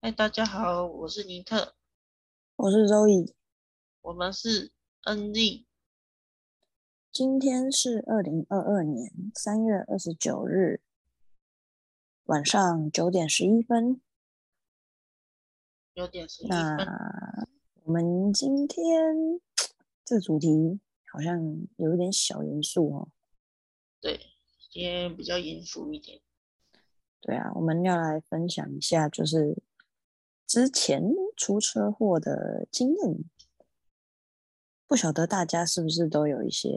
嗨，大家好，我是尼特，我是周易，我们是 NZ。今天是二零二二年三月二十九日晚上九点十一分。九点十一分。那我们今天 这主题好像有一点小严肃哦。对，今天比较严肃一点。对啊，我们要来分享一下，就是。之前出车祸的经验，不晓得大家是不是都有一些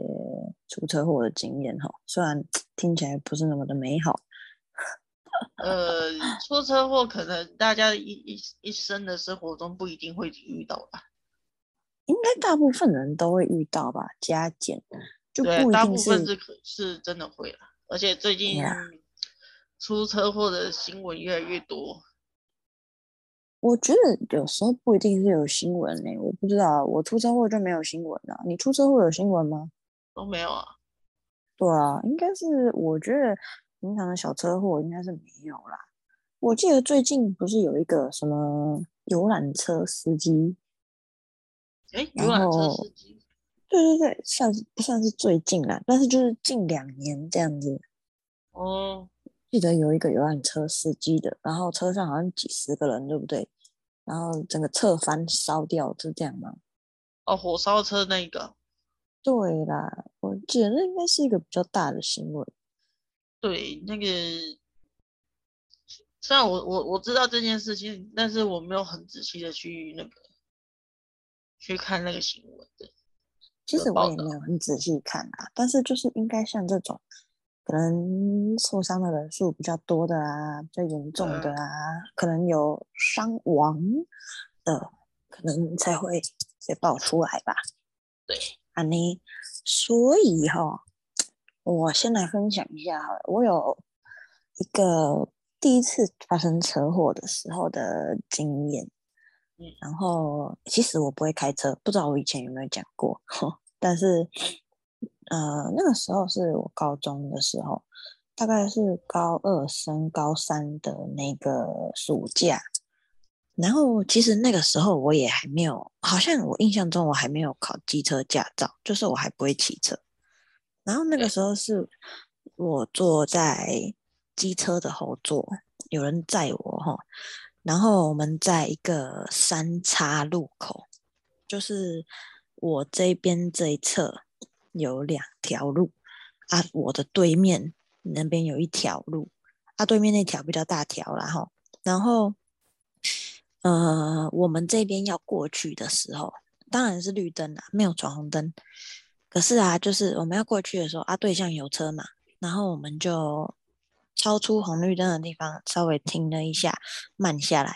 出车祸的经验哈？虽然听起来不是那么的美好。呃，出车祸可能大家一一一生的生活中不一定会遇到吧？应该大部分人都会遇到吧？加减就不一定是，大部分是是真的会了，而且最近出车祸的新闻越来越多。我觉得有时候不一定是有新闻呢、欸，我不知道，我出车祸就没有新闻啊。你出车祸有新闻吗？都没有啊。对啊，应该是，我觉得平常的小车祸应该是没有啦。我记得最近不是有一个什么游览车司机？哎，游览车司机？对对对，算是不算是最近啦？但是就是近两年这样子。哦。记得有一个游览车司机的，然后车上好像几十个人，对不对？然后整个侧翻烧掉，是这样吗？哦，火烧车那个。对啦，我记得那应该是一个比较大的新闻。对，那个虽然我我我知道这件事情，但是我没有很仔细的去那个去看那个新闻的。其实我也没有很仔细看啊，但是就是应该像这种。可能受伤的人数比较多的啊，比较严重的啊，嗯、可能有伤亡的，可能才会被爆出来吧。对，安妮，所以哈、哦，我先来分享一下好了，我有一个第一次发生车祸的时候的经验。然后其实我不会开车，不知道我以前有没有讲过，但是。呃，那个时候是我高中的时候，大概是高二升高三的那个暑假。然后其实那个时候我也还没有，好像我印象中我还没有考机车驾照，就是我还不会骑车。然后那个时候是我坐在机车的后座，有人载我哈。然后我们在一个三岔路口，就是我这边这一侧。有两条路啊，我的对面那边有一条路啊，对面那条比较大条啦齁，然后，呃，我们这边要过去的时候，当然是绿灯啦，没有闯红灯。可是啊，就是我们要过去的时候啊，对向有车嘛，然后我们就超出红绿灯的地方，稍微停了一下，慢下来，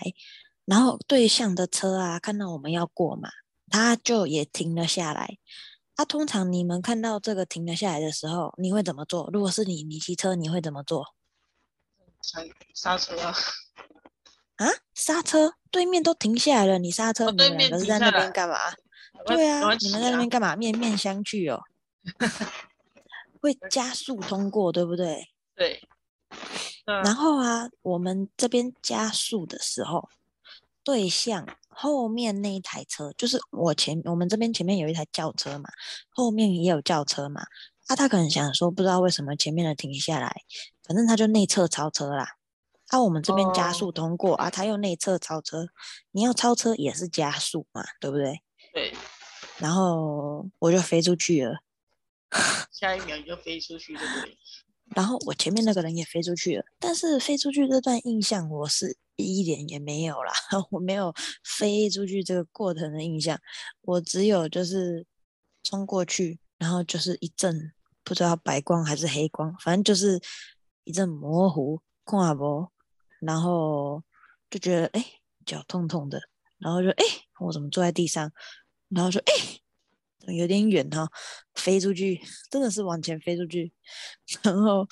然后对向的车啊，看到我们要过嘛，他就也停了下来。啊，通常你们看到这个停了下来的时候，你会怎么做？如果是你，你骑车你会怎么做？刹车啊！啊，刹车！对面都停下来了，你刹车？你们两个是在那边干嘛？对啊，你们在那边干嘛？面面相觑哦。会加速通过，对不对？对。然后啊，我们这边加速的时候，对向。后面那一台车就是我前，我们这边前面有一台轿车嘛，后面也有轿车嘛。啊，他可能想说，不知道为什么前面的停下来，反正他就内侧超车啦。啊，我们这边加速通过，啊，他又内侧超车，你要超车也是加速嘛，对不对？对。然后我就飞出去了，下一秒你就飞出去，对不对？然后我前面那个人也飞出去了，但是飞出去这段印象我是一点也没有啦，我没有飞出去这个过程的印象，我只有就是冲过去，然后就是一阵不知道白光还是黑光，反正就是一阵模糊，看不，然后就觉得哎脚痛痛的，然后就哎我怎么坐在地上，然后说哎。有点远哈，飞出去真的是往前飞出去，然后，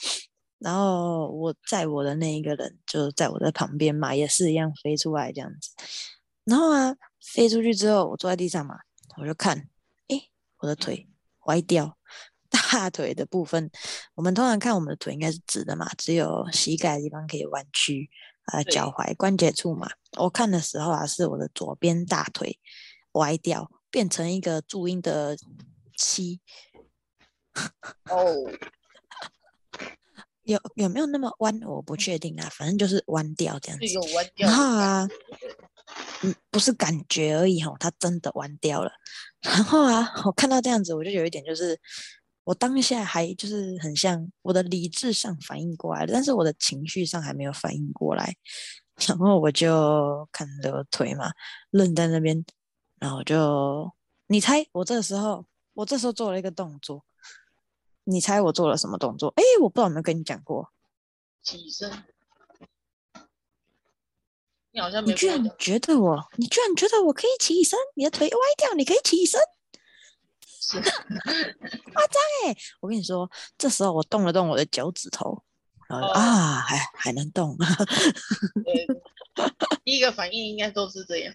然后我载我的那一个人就在我的旁边嘛，也是一样飞出来这样子。然后啊，飞出去之后，我坐在地上嘛，我就看，诶，我的腿歪掉。大腿的部分，我们通常看我们的腿应该是直的嘛，只有膝盖的地方可以弯曲，呃，脚踝关节处嘛。我看的时候啊，是我的左边大腿歪掉，变成一个注音的七。哦，有有没有那么弯？我不确定啊，反正就是弯掉这样子。有弯掉。然后啊，嗯，不是感觉而已吼，它真的弯掉了。然后啊，我看到这样子，我就有一点就是。我当下还就是很像我的理智上反应过来了，但是我的情绪上还没有反应过来，然后我就看着腿嘛，愣在那边，然后就你猜我这个时候，我这时候做了一个动作，你猜我做了什么动作？哎，我不知道有没有跟你讲过，起身。你好像没，你居然觉得我，你居然觉得我可以起身？你的腿歪掉，你可以起身？夸张哎！我跟你说，这时候我动了动我的脚趾头，然后、哦、啊，还还能动。第一个反应应该都是这样。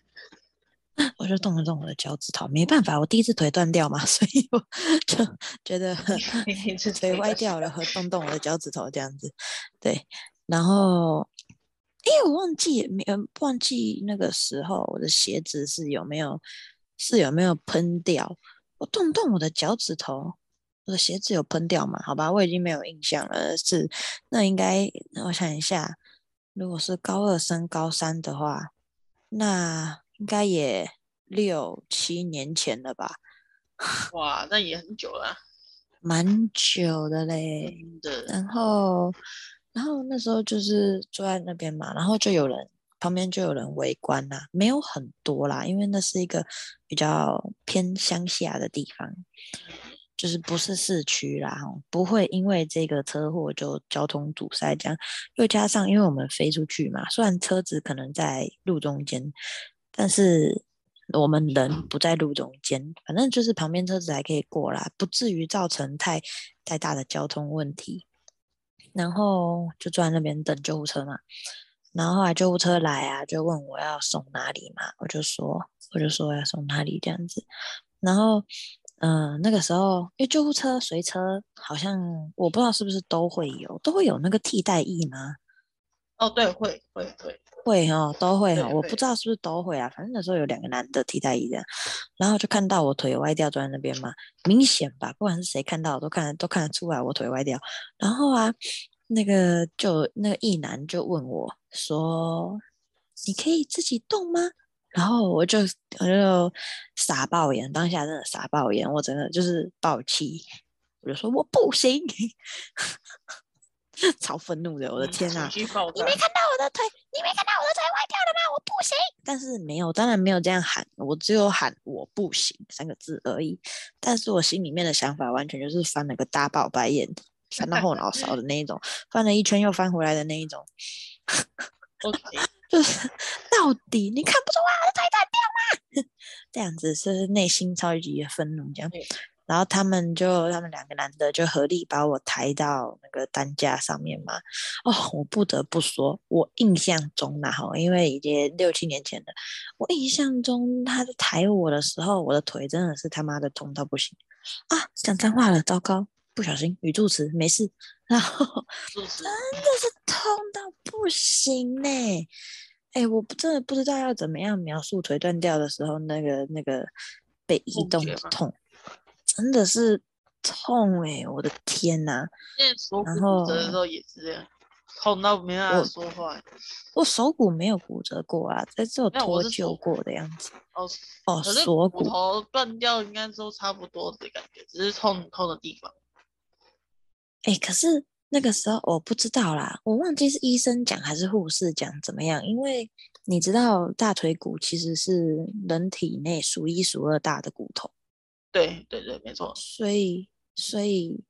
我就动了动我的脚趾头，没办法，我第一次腿断掉嘛，所以我就觉得腿歪掉了，和动动我的脚趾头这样子。对，然后，哎，我忘记没有忘记那个时候我的鞋子是有没有是有没有喷掉。我动动我的脚趾头，我的鞋子有喷掉嘛？好吧，我已经没有印象了。是，那应该我想一下，如果是高二升高三的话，那应该也六七年前了吧？哇，那也很久了，蛮久的嘞。对。然后，然后那时候就是坐在那边嘛，然后就有人。旁边就有人围观啦，没有很多啦，因为那是一个比较偏乡下的地方，就是不是市区啦，不会因为这个车祸就交通堵塞这样。又加上因为我们飞出去嘛，虽然车子可能在路中间，但是我们人不在路中间，反正就是旁边车子还可以过啦，不至于造成太太大的交通问题。然后就坐在那边等救护车嘛。然后后来救护车来啊，就问我要送哪里嘛，我就说我就说要送哪里这样子。然后，嗯、那个时候因为救护车随车好像我不知道是不是都会有，都会有那个替代役吗？哦，对，会会会会哦，都会哦，我不知道是不是都会啊。反正那时候有两个男的替代役这样，然后就看到我腿歪掉坐在那边嘛，明显吧，不管是谁看到都看都看得出来我腿歪掉。然后啊。那个就那个一男就问我说：“你可以自己动吗？”然后我就我就傻爆眼，当下真的傻爆眼，我真的就是爆气，我就说我不行，超愤怒的，我的天哪！你没看到我的腿，你没看到我的腿歪掉了吗？我不行，但是没有，当然没有这样喊，我只有喊我不行三个字而已，但是我心里面的想法完全就是翻了个大爆白眼。翻到后脑勺的那一种，翻了一圈又翻回来的那一种. 就是到底你看不出来我的腿断掉吗？这样子是内心超级的愤怒，这样。然后他们就他们两个男的就合力把我抬到那个担架上面嘛。哦，我不得不说，我印象中呐，哈，因为已经六七年前了，我印象中他在抬我的时候，我的腿真的是他妈的痛到不行啊！讲脏话了，糟糕。不小心语助词没事，然后真的是痛到不行呢、欸！哎、欸，我真的不知道要怎么样描述腿断掉的时候那个那个被移动的痛，真的是痛哎、欸！我的天呐、啊！然后的时候也是这样，痛到没办法说话。我，我手骨没有骨折过啊，在这有脱臼过的样子。哦哦，锁骨头断掉应该都差不多的感觉，只是痛痛的地方。哎、欸，可是那个时候我不知道啦，我忘记是医生讲还是护士讲怎么样，因为你知道大腿骨其实是人体内数一数二大的骨头。对对对，没错。所以所以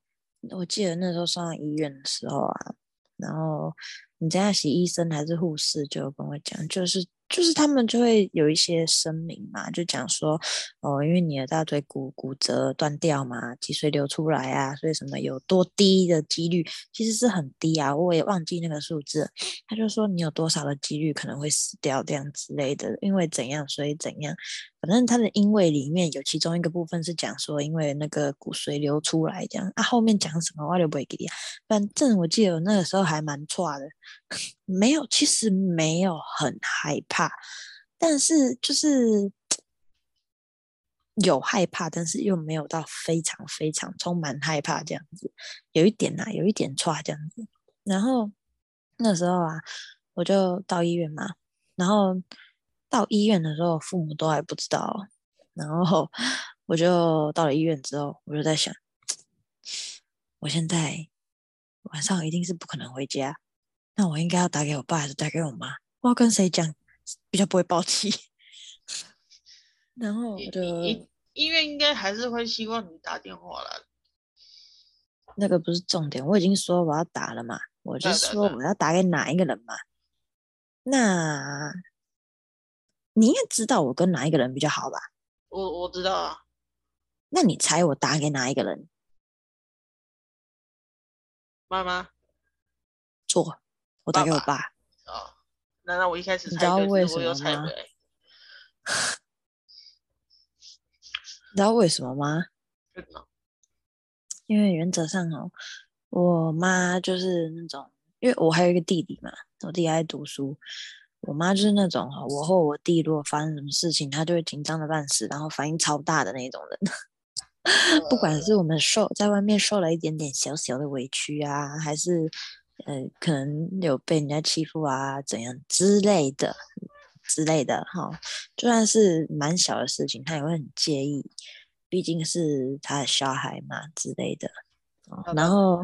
我记得那时候上医院的时候啊，然后你家是医生还是护士就跟我讲，就是。就是他们就会有一些声明嘛，就讲说，哦，因为你的大腿骨骨折断掉嘛，脊髓流出来啊，所以什么有多低的几率，其实是很低啊，我也忘记那个数字。他就说你有多少的几率可能会死掉这样之类的，因为怎样所以怎样，反正他的因为里面有其中一个部分是讲说，因为那个骨髓流出来这样啊，后面讲什么我就不会给你。反正我记得那个时候还蛮错的，没有，其实没有很害怕，但是就是 有害怕，但是又没有到非常非常充满害怕这样子，有一点呐，有一点错这样子。然后那时候啊，我就到医院嘛，然后。到医院的时候，父母都还不知道。然后我就到了医院之后，我就在想，我现在晚上一定是不可能回家，那我应该要打给我爸还是打给我妈？我要跟谁讲比较不会爆气？然后我就医院应该还是会希望你打电话了。那个不是重点，我已经说我要打了嘛，我就说我要打给哪一个人嘛。那。你应该知道我跟哪一个人比较好吧？我我知道啊。那你猜我打给哪一个人？妈妈。错，我打给我爸。哦，难道我一开始猜 你知道为什么吗？你知道为什么吗？因为原则上哦，我妈就是那种，因为我还有一个弟弟嘛，我弟还在读书。我妈就是那种哈，我和我弟如果发生什么事情，她就会紧张的半死，然后反应超大的那种人。不管是我们受在外面受了一点点小小的委屈啊，还是呃可能有被人家欺负啊怎样之类的之类的哈，就算是蛮小的事情，她也会很介意，毕竟是她的小孩嘛之类的。然后，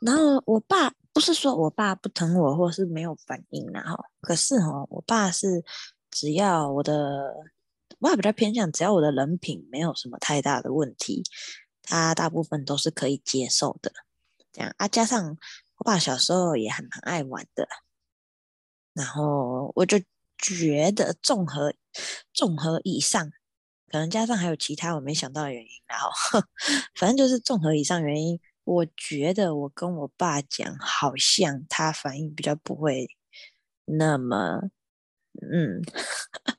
然后我爸。不是说我爸不疼我，或是没有反应，然后可是哈，我爸是只要我的，我爸比较偏向，只要我的人品没有什么太大的问题，他大部分都是可以接受的。这样啊，加上我爸小时候也很很爱玩的，然后我就觉得综合综合以上，可能加上还有其他我没想到的原因，然 后反正就是综合以上原因。我觉得我跟我爸讲，好像他反应比较不会那么，嗯，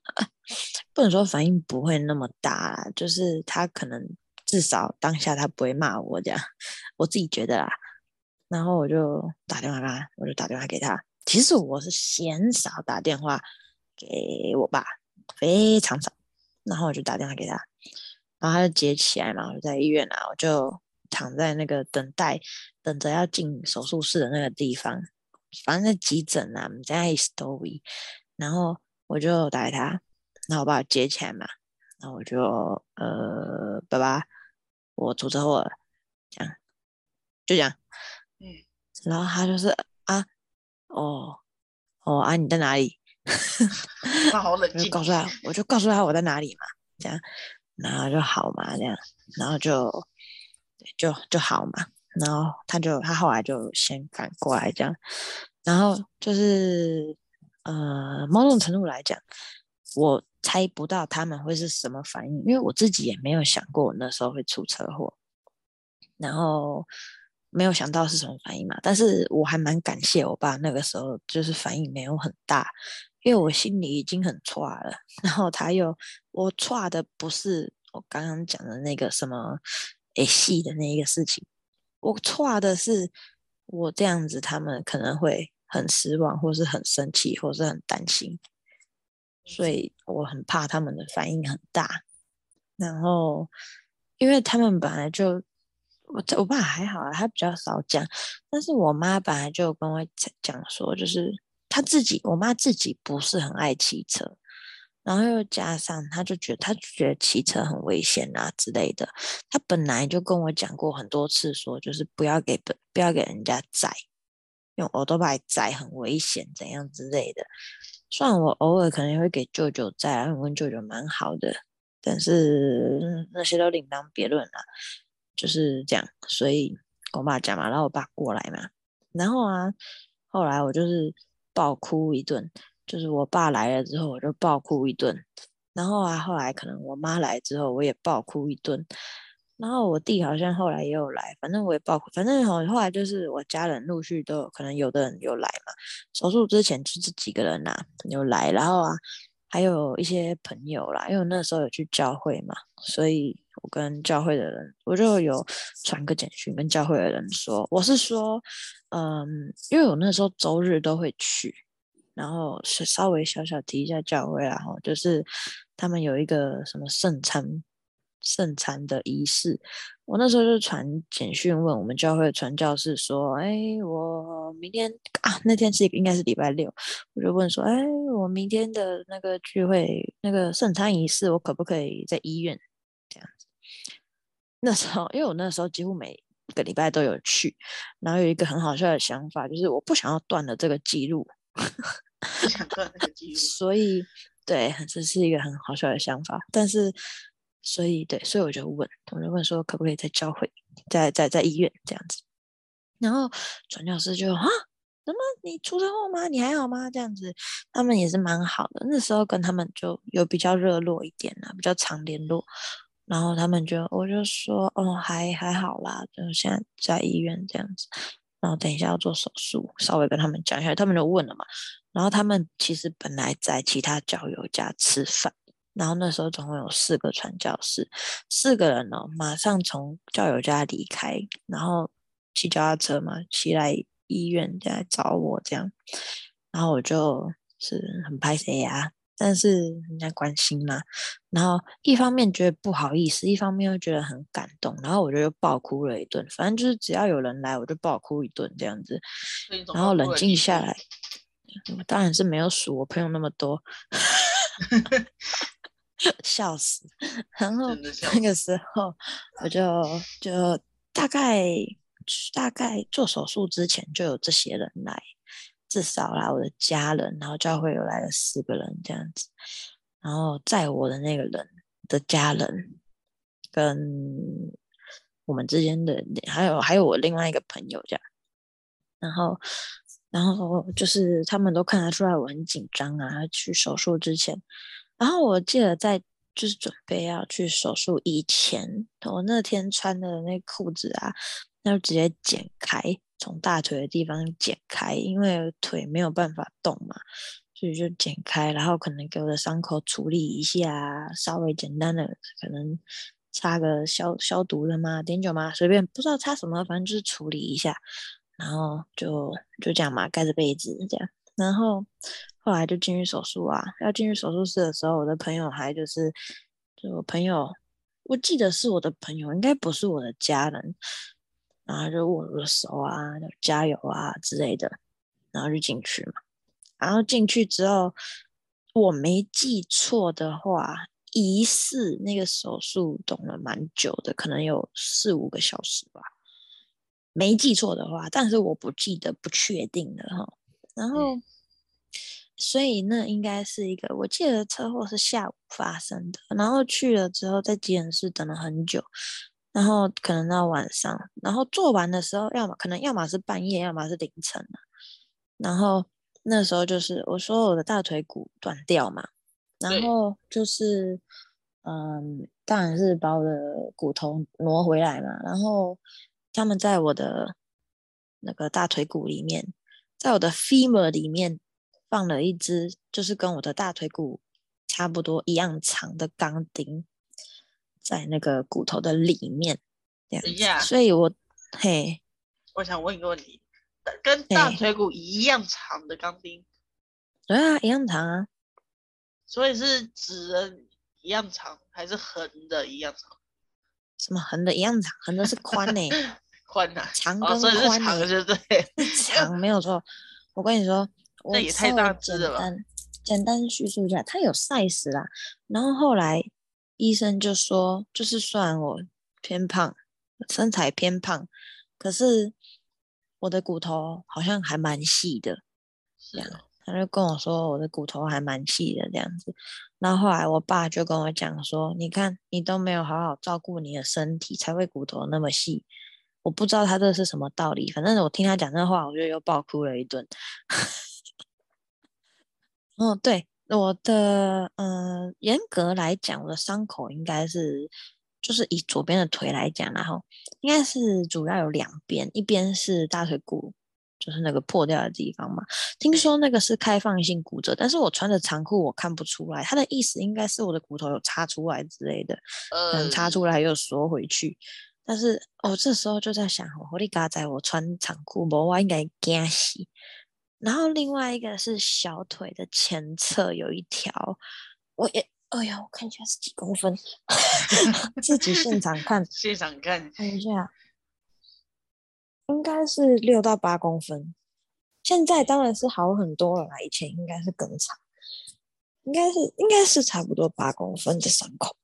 不能说反应不会那么大啦，就是他可能至少当下他不会骂我这样，我自己觉得啦。然后我就打电话给他，我就打电话给他。其实我是鲜少打电话给我爸，非常少。然后我就打电话给他，然后他就接起来嘛，我就在医院啊，我就。躺在那个等待，等着要进手术室的那个地方，反正急诊啊，我们在 story，然后我就打给他，然后我把我接起来嘛，然后我就呃，爸爸，我出车祸了，这样，就这样，嗯，然后他就是啊，哦，哦啊，你在哪里？他好冷静，告诉他，我就告诉他我在哪里嘛，这样，然后就好嘛，这样，然后就。就就好嘛，然后他就他后来就先赶过来这样，然后就是呃某种程度来讲，我猜不到他们会是什么反应，因为我自己也没有想过我那时候会出车祸，然后没有想到是什么反应嘛，但是我还蛮感谢我爸那个时候就是反应没有很大，因为我心里已经很挫了，然后他又我挫的不是我刚刚讲的那个什么。诶，戏的那一个事情，我错的是我这样子，他们可能会很失望，或是很生气，或是很担心，所以我很怕他们的反应很大。然后，因为他们本来就我我爸还好啊，他比较少讲，但是我妈本来就跟我讲说，就是他自己，我妈自己不是很爱骑车。然后又加上，他就觉得他觉得骑车很危险啊之类的。他本来就跟我讲过很多次，说就是不要给不要给人家载，用欧兜拜载很危险，怎样之类的。虽然我偶尔可能也会给舅舅载，因为我跟舅舅蛮好的，但是那些都另当别论了。就是这样，所以我爸讲嘛，然后我爸过来嘛，然后啊，后来我就是爆哭一顿。就是我爸来了之后，我就暴哭一顿，然后啊，后来可能我妈来之后，我也暴哭一顿，然后我弟好像后来也有来，反正我也暴哭，反正后后来就是我家人陆续都有可能有的人有来嘛，手术之前就这几个人呐、啊、有来，然后啊，还有一些朋友啦，因为我那时候有去教会嘛，所以我跟教会的人，我就有传个简讯跟教会的人说，我是说，嗯，因为我那时候周日都会去，然后是稍微小小提一下教会，然后就是他们有一个什么圣餐。圣餐的仪式，我那时候就传简讯问我们教会的传教士说：“哎，我明天啊，那天是应该是礼拜六，我就问说：哎，我明天的那个聚会，那个圣餐仪式，我可不可以在医院这样子？那时候，因为我那时候几乎每个礼拜都有去，然后有一个很好笑的想法，就是我不想要断了这个记录，想断那个记录，所以对，这是一个很好笑的想法，但是。所以对，所以我就问，我就问说，可不可以在教会，在在在医院这样子？然后传教士就啊，怎么你出车祸吗？你还好吗？这样子，他们也是蛮好的。那时候跟他们就有比较热络一点啊，比较常联络。然后他们就，我就说，哦，还还好啦，就现在在医院这样子。然后等一下要做手术，稍微跟他们讲一下，他们就问了嘛。然后他们其实本来在其他教友家吃饭。然后那时候总共有四个传教士，四个人哦，马上从教友家离开，然后骑脚踏车嘛，骑来医院再来找我这样，然后我就是很拍谢呀，但是人家关心嘛，然后一方面觉得不好意思，一方面又觉得很感动，然后我就又爆哭了一顿，反正就是只要有人来，我就爆哭一顿这样子，然后冷静下来，我当然是没有数我朋友那么多。笑死！然后那个时候，我就就大概大概做手术之前就有这些人来，至少啦，我的家人，然后教会有来了四个人这样子，然后在我的那个人的家人跟我们之间的，还有还有我另外一个朋友这样，然后然后就是他们都看得出来我很紧张啊，去手术之前。然后我记得在就是准备要去手术以前，我那天穿的那裤子啊，那就直接剪开，从大腿的地方剪开，因为腿没有办法动嘛，所以就剪开，然后可能给我的伤口处理一下，稍微简单的可能擦个消消毒的嘛，碘酒嘛，随便不知道擦什么，反正就是处理一下，然后就就这样嘛，盖着被子这样，然后。后来就进去手术啊，要进去手术室的时候，我的朋友还就是，就我朋友，我记得是我的朋友，应该不是我的家人，然后就握我的手啊，就加油啊之类的，然后就进去嘛。然后进去之后，我没记错的话，疑似那个手术等了蛮久的，可能有四五个小时吧，没记错的话，但是我不记得，不确定的哈。然后。嗯所以那应该是一个，我记得车祸是下午发生的，然后去了之后在急诊室等了很久，然后可能到晚上，然后做完的时候，要么可能要么是半夜，要么是凌晨，然后那时候就是我说我的大腿骨断掉嘛，然后就是嗯，当然是把我的骨头挪回来嘛，然后他们在我的那个大腿骨里面，在我的 femur 里面。放了一支，就是跟我的大腿骨差不多一样长的钢钉，在那个骨头的里面，这样。所以我嘿，我想问一个问题，跟大腿骨一样长的钢钉？对啊，一样长啊。所以是直的一样长，还是横的一样长？什么横的一样长？横的是宽呢？宽啊，长跟宽呢？长就对，长没有错。我跟你说。那也太大只了吧。简单叙述一下，它有 size 啦。然后后来医生就说，就是算我偏胖，身材偏胖，可是我的骨头好像还蛮细的。这样，他就跟我说我的骨头还蛮细的这样子。然后后来我爸就跟我讲说，你看你都没有好好照顾你的身体，才会骨头那么细。我不知道他这是什么道理，反正我听他讲这话，我就又爆哭了一顿。哦，对，我的，嗯、呃，严格来讲，我的伤口应该是，就是以左边的腿来讲，然后应该是主要有两边，一边是大腿骨，就是那个破掉的地方嘛。听说那个是开放性骨折，但是我穿的长裤我看不出来，他的意思应该是我的骨头有插出来之类的，可能插出来又缩回去。但是哦，这时候就在想，我你嘎仔，我穿长裤，不我应该惊死。然后另外一个是小腿的前侧有一条，我也。哎呀，我看一下是几公分，自己现场看，现场看，看一下，应该是六到八公分。现在当然是好很多了啦，以前应该是更长，应该是应该是差不多八公分的伤口，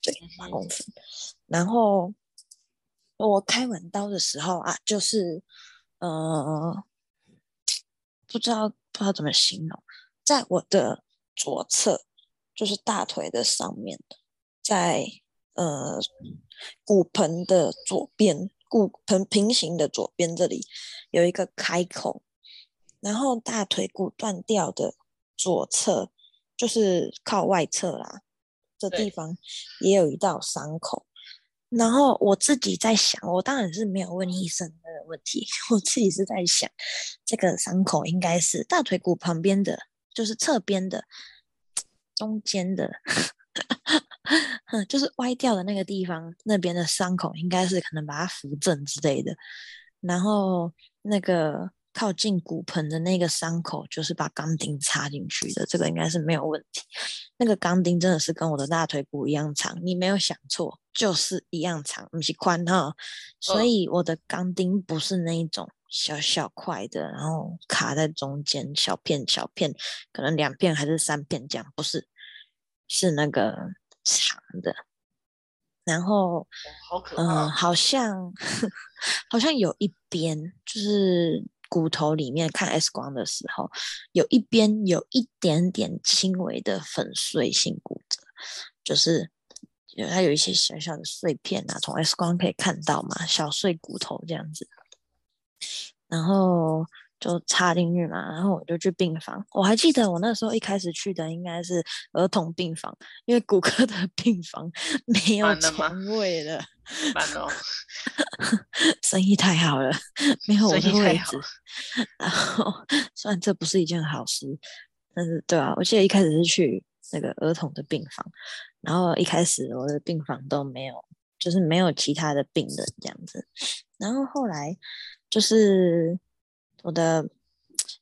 对，八公分。然后我开完刀的时候啊，就是呃，不知道不知道怎么形容，在我的左侧。就是大腿的上面，在呃骨盆的左边，骨盆平行的左边这里有一个开口，然后大腿骨断掉的左侧，就是靠外侧啦，这地方也有一道伤口。然后我自己在想，我当然是没有问医生的问题，我自己是在想，这个伤口应该是大腿骨旁边的，就是侧边的。中间的，就是歪掉的那个地方，那边的伤口应该是可能把它扶正之类的。然后那个靠近骨盆的那个伤口，就是把钢钉插进去的，这个应该是没有问题。那个钢钉真的是跟我的大腿骨一样长，你没有想错，就是一样长，不是宽哈。所以我的钢钉不是那一种。小小块的，然后卡在中间，小片小片，可能两片还是三片这样，不是，是那个长的。然后，嗯、呃，好像 好像有一边就是骨头里面看 X 光的时候，有一边有一点点轻微的粉碎性骨折，就是有它有一些小小的碎片啊，从 X 光可以看到嘛，小碎骨头这样子。然后就插进去嘛，然后我就去病房。我还记得我那时候一开始去的应该是儿童病房，因为骨科的 病房没有床位了。满了，生意太好了，没有我的位置。然后虽然这不是一件好事，但是对啊，我记得一开始是去那个儿童的病房，然后一开始我的病房都没有，就是没有其他的病人这样子。然后后来。就是我的，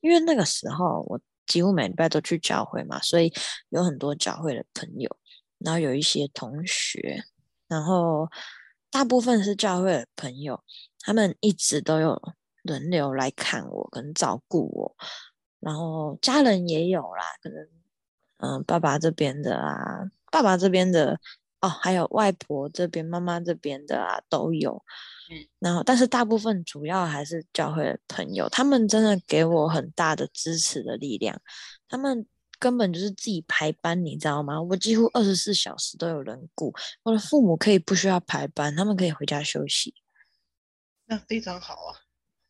因为那个时候我几乎每礼拜都去教会嘛，所以有很多教会的朋友，然后有一些同学，然后大部分是教会的朋友，他们一直都有轮流来看我跟照顾我，然后家人也有啦，可能嗯、呃、爸爸这边的啊，爸爸这边的哦，还有外婆这边、妈妈这边的啊都有。嗯，然后但是大部分主要还是教会的朋友，他们真的给我很大的支持的力量。他们根本就是自己排班，你知道吗？我几乎二十四小时都有人顾。我的父母可以不需要排班，他们可以回家休息，那非常好啊。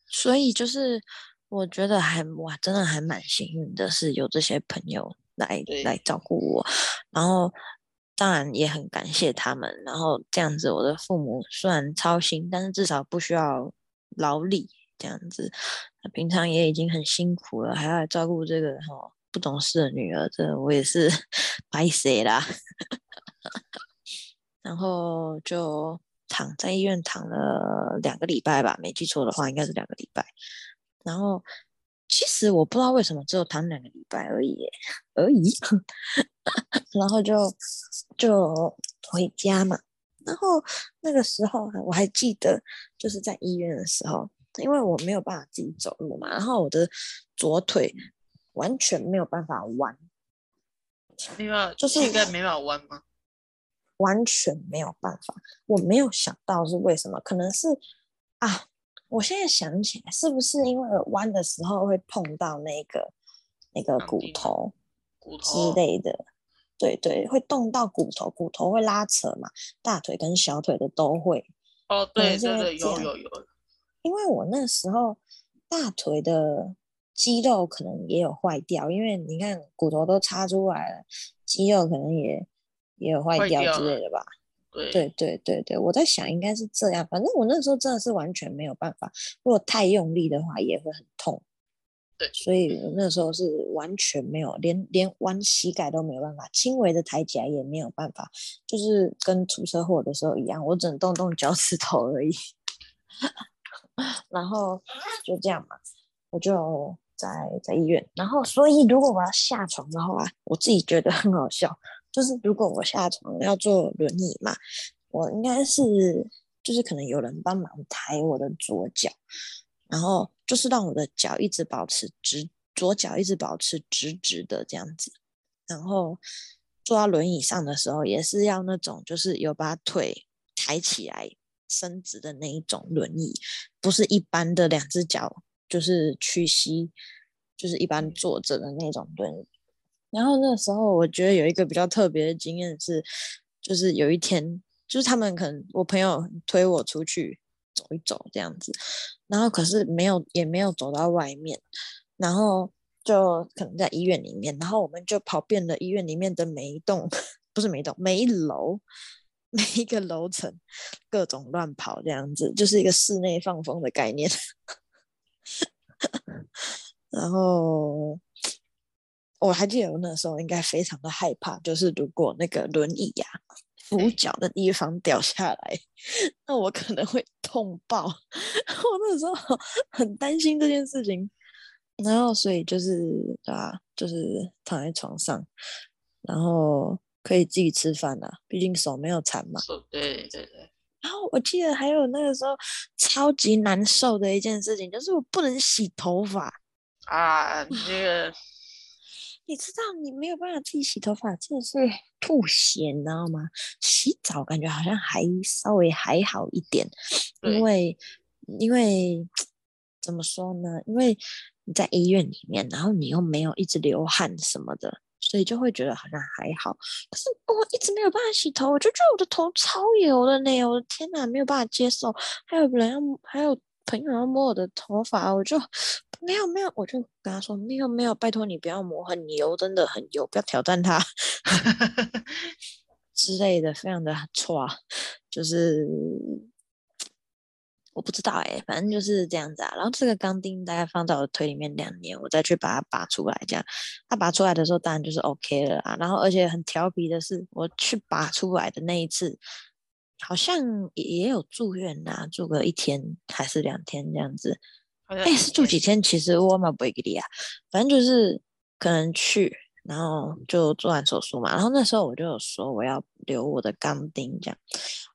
所以就是我觉得还哇，真的还蛮幸运的，是有这些朋友来来照顾我，然后。当然也很感谢他们，然后这样子，我的父母虽然操心，但是至少不需要劳力这样子。他平常也已经很辛苦了，还要来照顾这个哈不懂事的女儿，这我也是 白死啦。然后就躺在医院躺了两个礼拜吧，没记错的话应该是两个礼拜。然后其实我不知道为什么只有躺两个礼拜而已，而已。然后就就回家嘛，然后那个时候我还记得，就是在医院的时候，因为我没有办法自己走路嘛，然后我的左腿完全没有办法弯，没有，就是应该没办法弯吗？完全没有办法，我没有想到是为什么，可能是啊，我现在想起来，是不是因为弯的时候会碰到那个那个骨头骨头之类的。对对，会动到骨头，骨头会拉扯嘛，大腿跟小腿的都会。哦，对对对，有有有。因为我那时候大腿的肌肉可能也有坏掉，因为你看骨头都插出来了，肌肉可能也也有坏掉之类的吧。对对对对对，我在想应该是这样。反正我那时候真的是完全没有办法，如果太用力的话也会很痛。对，所以我那时候是完全没有，连连弯膝盖都没有办法，轻微的抬起来也没有办法，就是跟出车祸的时候一样，我只能动动脚趾头而已。然后就这样嘛，我就在在医院。然后，所以如果我要下床的话，我自己觉得很好笑，就是如果我下床要坐轮椅嘛，我应该是就是可能有人帮忙抬我的左脚，然后。就是让我的脚一直保持直，左脚一直保持直直的这样子，然后坐到轮椅上的时候，也是要那种就是有把腿抬起来伸直的那一种轮椅，不是一般的两只脚就是屈膝，就是一般坐着的那种蹲椅。然后那时候，我觉得有一个比较特别的经验是，就是有一天，就是他们可能我朋友推我出去。走一走这样子，然后可是没有，也没有走到外面，然后就可能在医院里面，然后我们就跑遍了医院里面的每一栋，不是每一栋，每一楼，每一个楼层，各种乱跑这样子，就是一个室内放风的概念。然后我还记得我那时候应该非常的害怕，就是如果那个轮椅呀、啊。扶脚的地方掉下来，那我可能会痛爆。我那时候很担心这件事情，然后所以就是对吧，就是躺在床上，然后可以自己吃饭呐，毕竟手没有残嘛。对对对。然后我记得还有那个时候超级难受的一件事情，就是我不能洗头发啊，这 个。你知道你没有办法自己洗头发，真的是吐血，你知道吗？洗澡感觉好像还稍微还好一点，因为因为怎么说呢？因为你在医院里面，然后你又没有一直流汗什么的，所以就会觉得好像还好。可是我一直没有办法洗头，我就觉得我的头超油的呢，我的天哪，没有办法接受。还有人要，还有朋友要摸我的头发，我就。没有没有，我就跟他说没有没有，拜托你不要摸，很油，真的很油，不要挑战他 之类的，非常的错，就是我不知道哎，反正就是这样子啊。然后这个钢钉大概放在我的腿里面两年，我再去把它拔出来，这样它拔出来的时候当然就是 OK 了啊。然后而且很调皮的是，我去拔出来的那一次，好像也有住院呐，住个一天还是两天这样子。哎、欸，是住几天？其实我嘛不会给你啊，反正就是可能去，然后就做完手术嘛。然后那时候我就有说我要留我的钢钉，这样。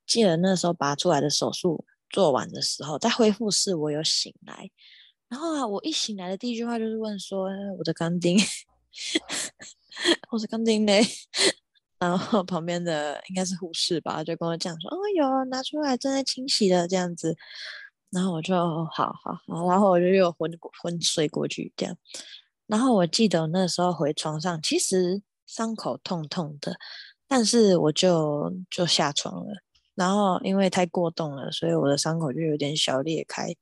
记得那时候拔出来的手术做完的时候，在恢复室我有醒来，然后啊，我一醒来的第一句话就是问说我的钢钉，我的钢钉嘞？然后旁边的应该是护士吧，就跟我讲说，哦，有啊拿出来正在清洗的这样子。然后我就好好好，然后我就又昏昏睡过去这样。然后我记得那时候回床上，其实伤口痛痛的，但是我就就下床了。然后因为太过动了，所以我的伤口就有点小裂开，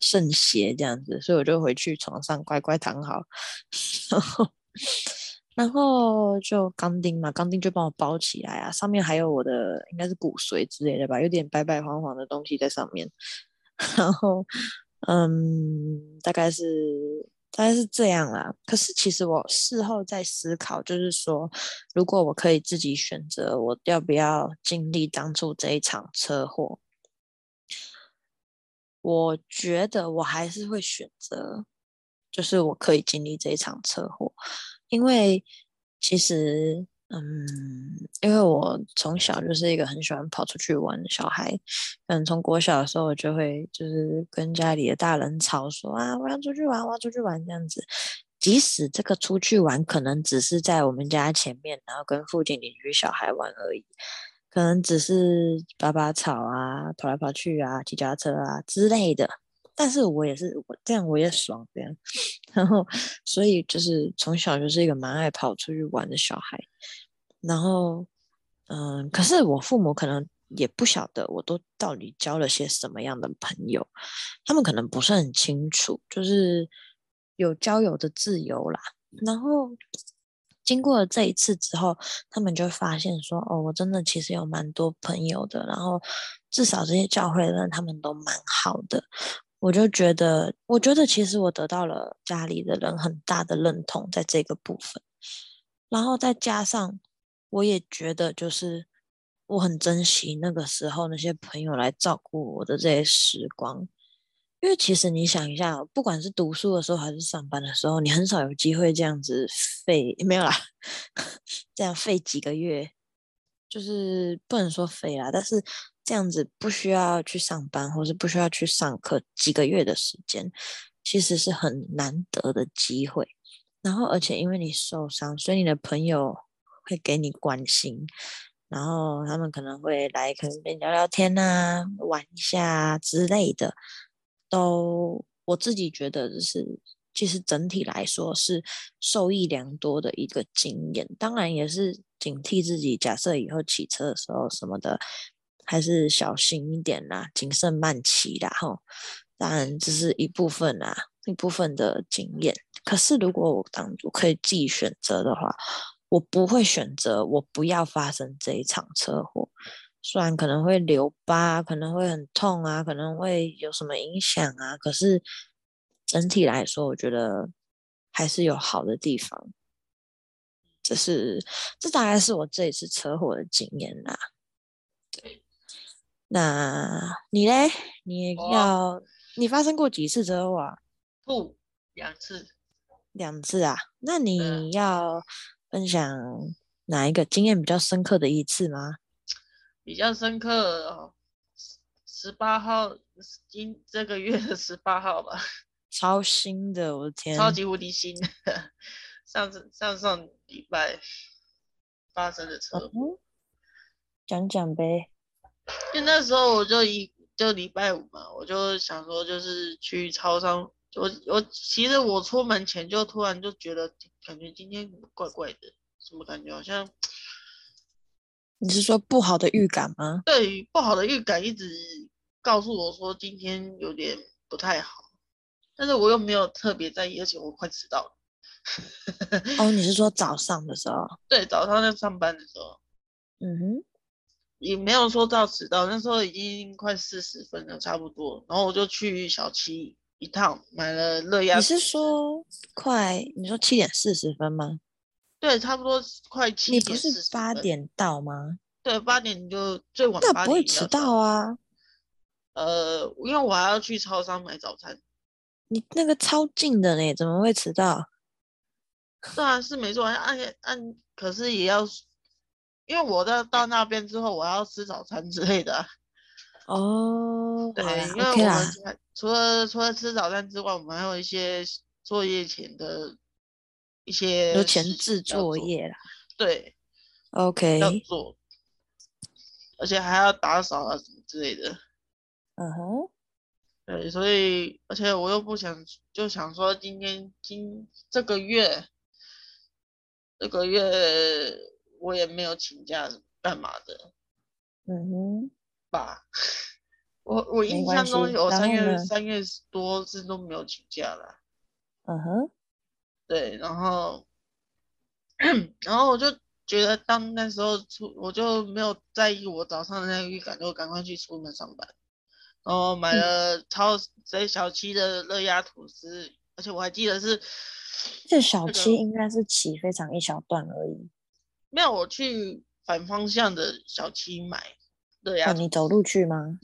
渗血这样子，所以我就回去床上乖乖躺好。然后然后就钢钉嘛，钢钉就帮我包起来啊，上面还有我的应该是骨髓之类的吧，有点白白黄黄的东西在上面。然后，嗯，大概是大概是这样啦。可是其实我事后在思考，就是说，如果我可以自己选择，我要不要经历当初这一场车祸？我觉得我还是会选择，就是我可以经历这一场车祸，因为其实。嗯，因为我从小就是一个很喜欢跑出去玩的小孩，嗯，从国小的时候我就会就是跟家里的大人吵说啊，我要出去玩，我要出去玩这样子。即使这个出去玩可能只是在我们家前面，然后跟附近邻居小孩玩而已，可能只是拔拔草啊，跑来跑去啊，骑脚踏车啊之类的。但是我也是我这样我也爽这样，然后所以就是从小就是一个蛮爱跑出去玩的小孩。然后，嗯，可是我父母可能也不晓得我都到底交了些什么样的朋友，他们可能不是很清楚，就是有交友的自由啦。然后，经过了这一次之后，他们就发现说，哦，我真的其实有蛮多朋友的，然后至少这些教会的人他们都蛮好的。我就觉得，我觉得其实我得到了家里的人很大的认同在这个部分，然后再加上我也觉得就是我很珍惜那个时候那些朋友来照顾我的这些时光。因为其实你想一下，不管是读书的时候还是上班的时候，你很少有机会这样子废，没有啦，这样废几个月，就是不能说废啦，但是这样子不需要去上班，或是不需要去上课几个月的时间，其实是很难得的机会。然后，而且因为你受伤，所以你的朋友会给你关心，然后他们可能会来，可能跟你聊聊天啊，玩一下之类的。都我自己觉得就是，其实整体来说是受益良多的一个经验，当然也是警惕自己，假设以后骑车的时候什么的，还是小心一点啦，谨慎慢骑啦吼。当然这是一部分啦，一部分的经验。可是如果我当初可以自己选择的话，我不会选择我不要发生这一场车祸。虽然可能会留疤，可能会很痛啊，可能会有什么影响啊，可是整体来说，我觉得还是有好的地方。这是这大概是我这一次车祸的经验啦。对，那你嘞？你要你发生过几次车祸啊？不，两次。两次啊？那你要分享哪一个经验比较深刻的一次吗？比较深刻哦，十八号，今这个月的十八号吧，超新的，我的天，超级无敌新 的，上次上上礼拜发生的车祸，讲讲呗。就那时候我就一就礼拜五嘛，我就想说就是去超商，我我其实我出门前就突然就觉得感觉今天怪怪的，什么感觉好像。你是说不好的预感吗？对，不好的预感一直告诉我说今天有点不太好，但是我又没有特别在意，而且我快迟到了。哦，你是说早上的时候？对，早上在上班的时候。嗯哼，也没有说到迟到，那时候已经快四十分了，差不多。然后我就去小七一趟，买了热压。你是说快？你说七点四十分吗？对，差不多快七点。你不是八点到吗？对，八点就最晚。那不会迟到啊。呃，因为我还要去超商买早餐。你那个超近的呢，怎么会迟到？是啊是没错，按按，可是也要，因为我到到那边之后，我要吃早餐之类的。哦，对，因为我们除了除了吃早餐之外，我们还有一些作业前的。一些有前置作业啦，对，OK，要做，而且还要打扫啊什么之类的，嗯哼，对，所以而且我又不想，就想说今天今这个月，这个月我也没有请假干嘛的，嗯哼，吧，我我印象中有三月三月多是都没有请假了，嗯哼。对，然后，然后我就觉得，当那时候出，我就没有在意我早上的那个预感，就赶快去出门上班。然后买了超在小七的热压吐司，而且我还记得是，这小七应该是骑非常一小段而已。没有，我去反方向的小七买热压。你走路去吗？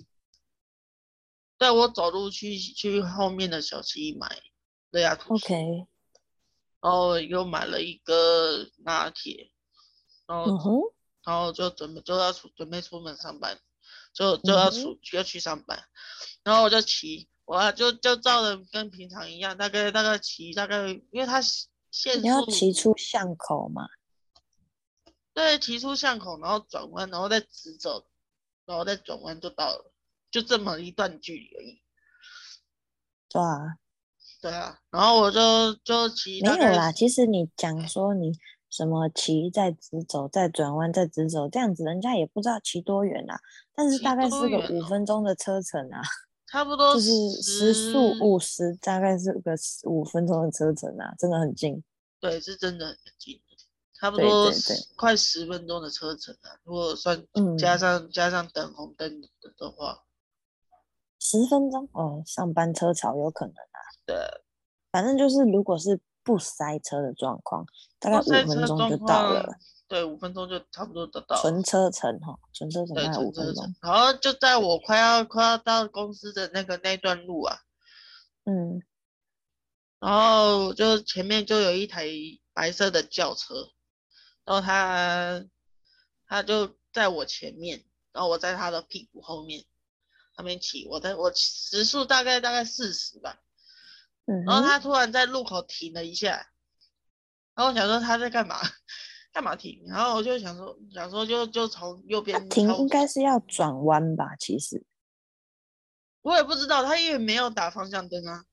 对，我走路去去后面的小七买热压吐司。OK。然后又买了一个拿铁，然后、uh. 然后就准备就要出准备出门上班，就就要出、uh. 要去上班，然后我就骑，我就就照着跟平常一样，大概大概骑大概，因为它限速，你要骑出巷口嘛？对，骑出巷口，然后转弯，然后再直走，然后再转弯就到了，就这么一段距离而已。对啊。对啊，然后我就就骑。没有啦，其实你讲说你什么骑再直走再转弯再直走这样子，人家也不知道骑多远啊。但是大概是个五分钟的车程啊，差不多就是时速五十，大概是个五分钟的车程啊，真的很近。对，是真的很近。差不多快十分钟的车程啊，如果算加上、嗯、加上等红灯的话，十分钟哦，上班车潮有可能啊。对，反正就是如果是不塞车的状况，大概五分钟就到了。对，五分钟就差不多得到。纯车程哈，纯车程大概五分钟。然后就在我快要快要到公司的那个那段路啊，嗯，然后就前面就有一台白色的轿车，然后他他就在我前面，然后我在他的屁股后面，他没骑，我在我时速大概大概四十吧，嗯，然后他突然在路口停了一下，然后我想说他在干嘛？干嘛停？然后我就想说，想说就就从右边停，应该是要转弯吧？其实我也不知道，他也没有打方向灯啊。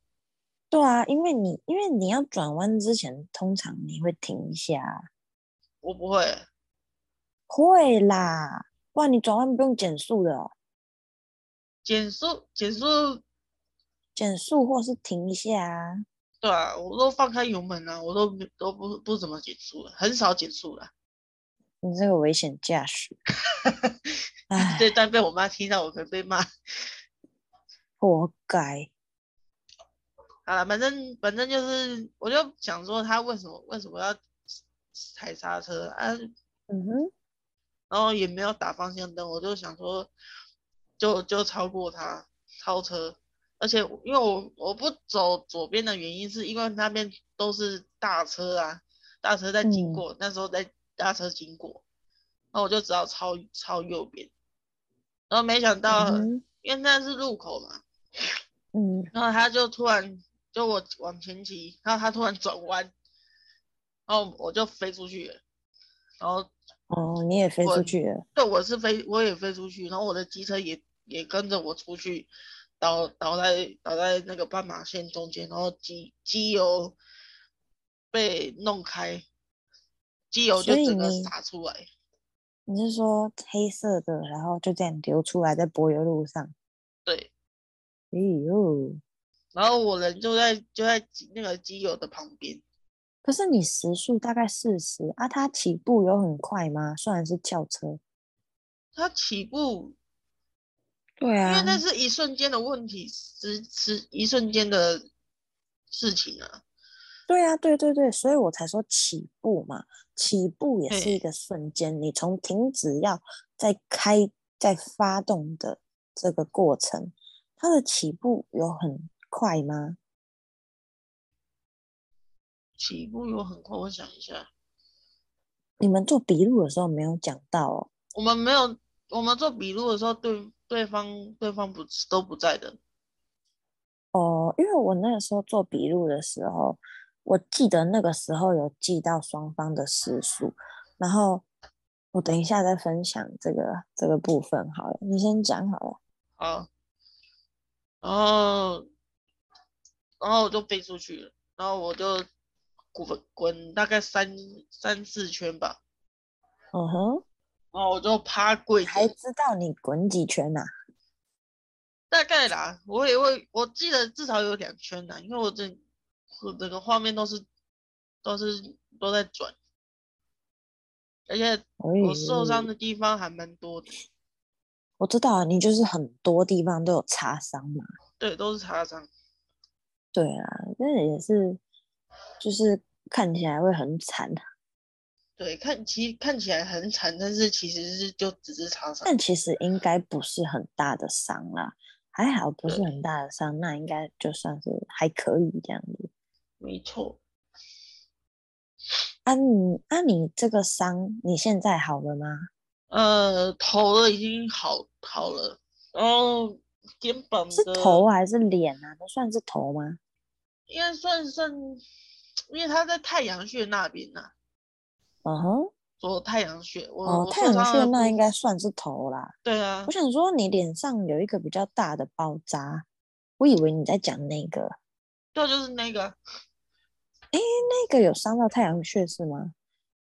对啊，因为你因为你要转弯之前，通常你会停一下。我不会。会啦，不然你转弯不用减速的哦。减速，减速，减速，或是停一下啊。对啊，我都放开油门啊，我都都不不怎么减速了，很少减速了。你这个危险驾驶，这段被我妈听到，我可能被骂。活该。好了，反正反正就是，我就想说他为什么为什么要踩刹车啊？嗯哼。然后也没有打方向灯，我就想说就，就就超过他，超车。而且因为我我不走左边的原因，是因为那边都是大车啊，大车在经过，嗯、那时候在大车经过，那我就只好超超右边，然后没想到，嗯、因为那是路口嘛，嗯，然后他就突然就我往前骑，然后他突然转弯，然后我就飞出去了，然后哦，你也飞出去了，对，我是飞，我也飞出去，然后我的机车也也跟着我出去。倒倒在倒在那个斑马线中间，然后机机油被弄开，机油就整个洒出来。你是说黑色的，然后就这样流出来在柏油路上？对。哎呦！然后我人就在就在那个机油的旁边。可是你时速大概四十啊，它起步有很快吗？虽然是轿车，它起步。对啊，因为那是一瞬间的问题，是是一瞬间的事情啊。对啊，对对对，所以我才说起步嘛，起步也是一个瞬间。你从停止要再开再发动的这个过程，它的起步有很快吗？起步有很快，我想一下。你们做笔录的时候没有讲到哦。我们没有，我们做笔录的时候对。对方对方不都不在的哦，因为我那个时候做笔录的时候，我记得那个时候有记到双方的时数，然后我等一下再分享这个这个部分好了，你先讲好了。好，然后然后我就飞出去了，然后我就滚滚大概三三四圈吧。嗯哼。哦，我就趴跪，还知道你滚几圈呐、啊？大概啦，我也会，我记得至少有两圈呐，因为我这我整个画面都是都是都在转，而且我受伤的地方还蛮多的。我知道啊，你就是很多地方都有擦伤嘛。对，都是擦伤。对啊，那也是，就是看起来会很惨。对，看其实看起来很惨，但是其实是就只是擦伤。但其实应该不是很大的伤啦，还好不是很大的伤，那应该就算是还可以这样子。没错。啊你啊你这个伤你现在好了吗？呃，头了已经好好了，然后肩膀是头还是脸啊？都算是头吗？应该算算，因为他在太阳穴那边呐、啊。嗯哼，做太阳穴，我，哦，太阳穴那应该算是头啦。对啊，我想说你脸上有一个比较大的包扎，我以为你在讲那个。对，就是那个。哎，那个有伤到太阳穴是吗？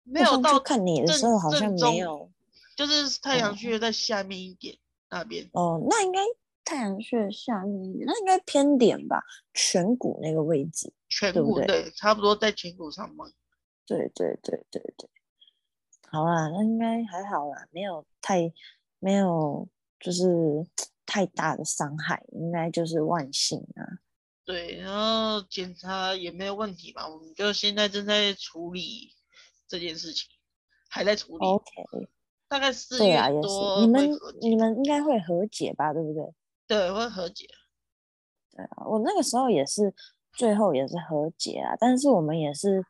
没有到，看你的时候好像没有，就是太阳穴在下面一点、哦、那边。哦，那应该太阳穴下面，那应该偏点吧？颧骨那个位置，颧骨对，差不多在颧骨上方。对对对对对。好啦，那应该还好啦，没有太没有就是 太大的伤害，应该就是万幸啊。对，然后检查也没有问题嘛，我们就现在正在处理这件事情，还在处理。OK，大概四月多，你们你们应该会和解吧，对不对？对，会和解。对啊，我那个时候也是，最后也是和解啊，但是我们也是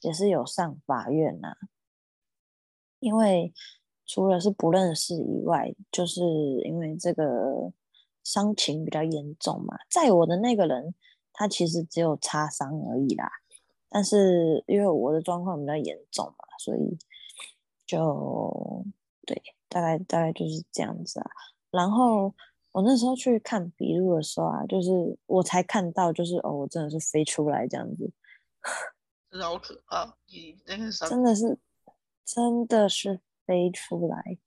也是有上法院呐、啊，因为除了是不认识以外，就是因为这个。伤情比较严重嘛，在我的那个人，他其实只有擦伤而已啦。但是因为我的状况比较严重嘛，所以就对，大概大概就是这样子啊。然后我那时候去看笔录的时候啊，就是我才看到，就是哦，我真的是飞出来这样子，真的好可怕！你那个伤真的是真的是飞出来。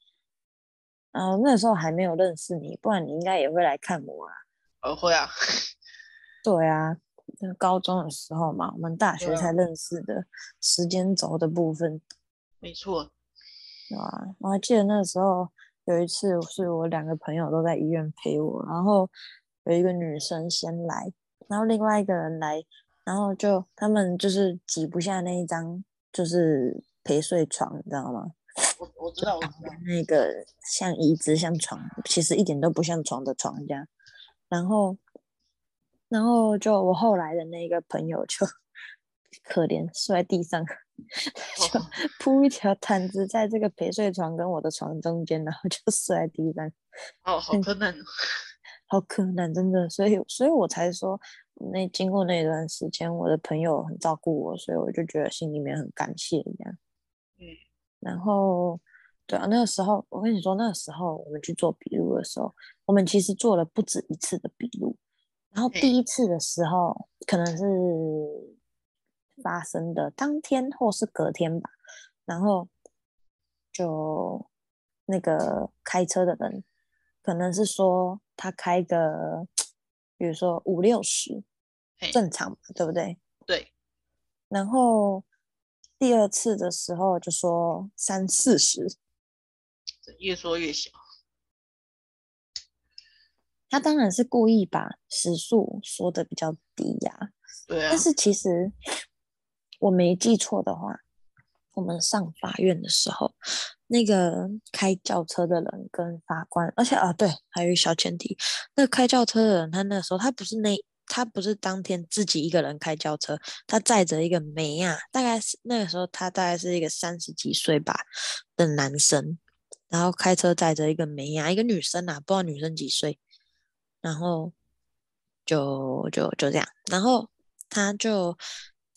啊，那时候还没有认识你，不然你应该也会来看我啊。呃，会啊。对啊，那高中的时候嘛，我们大学才认识的，时间轴的部分。没错。对啊，我还记得那时候有一次，是我两个朋友都在医院陪我，然后有一个女生先来，然后另外一个人来，然后就他们就是挤不下那一张就是陪睡床，你知道吗？我我知道，我知道 那个像椅子像床，其实一点都不像床的床这样。然后，然后就我后来的那个朋友就 可怜睡在地上，就 铺一条毯子在这个陪睡床跟我的床中间，然后就 睡在地上。哦，好困难，好困难，真的。所以，所以我才说，那经过那段时间，我的朋友很照顾我，所以我就觉得心里面很感谢一样。嗯。然后，对啊，那个时候我跟你说，那个时候我们去做笔录的时候，我们其实做了不止一次的笔录。然后第一次的时候，可能是发生的当天或是隔天吧。然后就那个开车的人，可能是说他开个，比如说五六十，正常，对不对？对。然后。第二次的时候就说三四十，越说越小。他当然是故意把时速说的比较低呀。对啊。但是其实我没记错的话，我们上法院的时候，那个开轿车的人跟法官，而且啊对，还有一小前提，那开轿车的人他那时候他不是那。他不是当天自己一个人开轿车，他载着一个梅啊，大概是那个时候他大概是一个三十几岁吧的男生，然后开车载着一个梅啊，一个女生啊，不知道女生几岁，然后就就就这样，然后他就